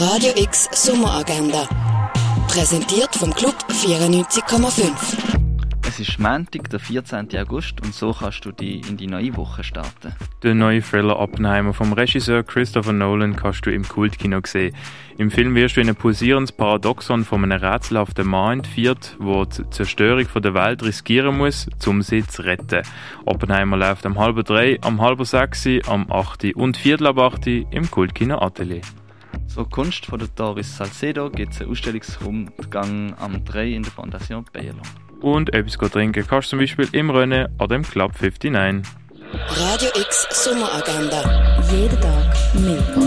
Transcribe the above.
Radio X Sommeragenda. Präsentiert vom Club 94,5. Es ist Montag, der 14. August und so kannst du die in die neue Woche starten. Den neuen Thriller Oppenheimer vom Regisseur Christopher Nolan kannst du im Kultkino sehen. Im Film wirst du in ein pulsierendes Paradoxon von einem rätselhaften Mann entführt, der die Zerstörung der Welt riskieren muss, um sie zu retten. Oppenheimer läuft am halben drei, am halben sechs, am acht und viertel ab acht im Kultkino Atelier. Zur Kunst von der Doris Salcedo gibt es einen Ausstellungsrundgang am 3 in der Fondation Bayerlo. Und etwas trinken kannst du zum Beispiel im Rennen an dem Club 59. Radio X Sommeragenda. Jeden Tag mehr. Kontrast.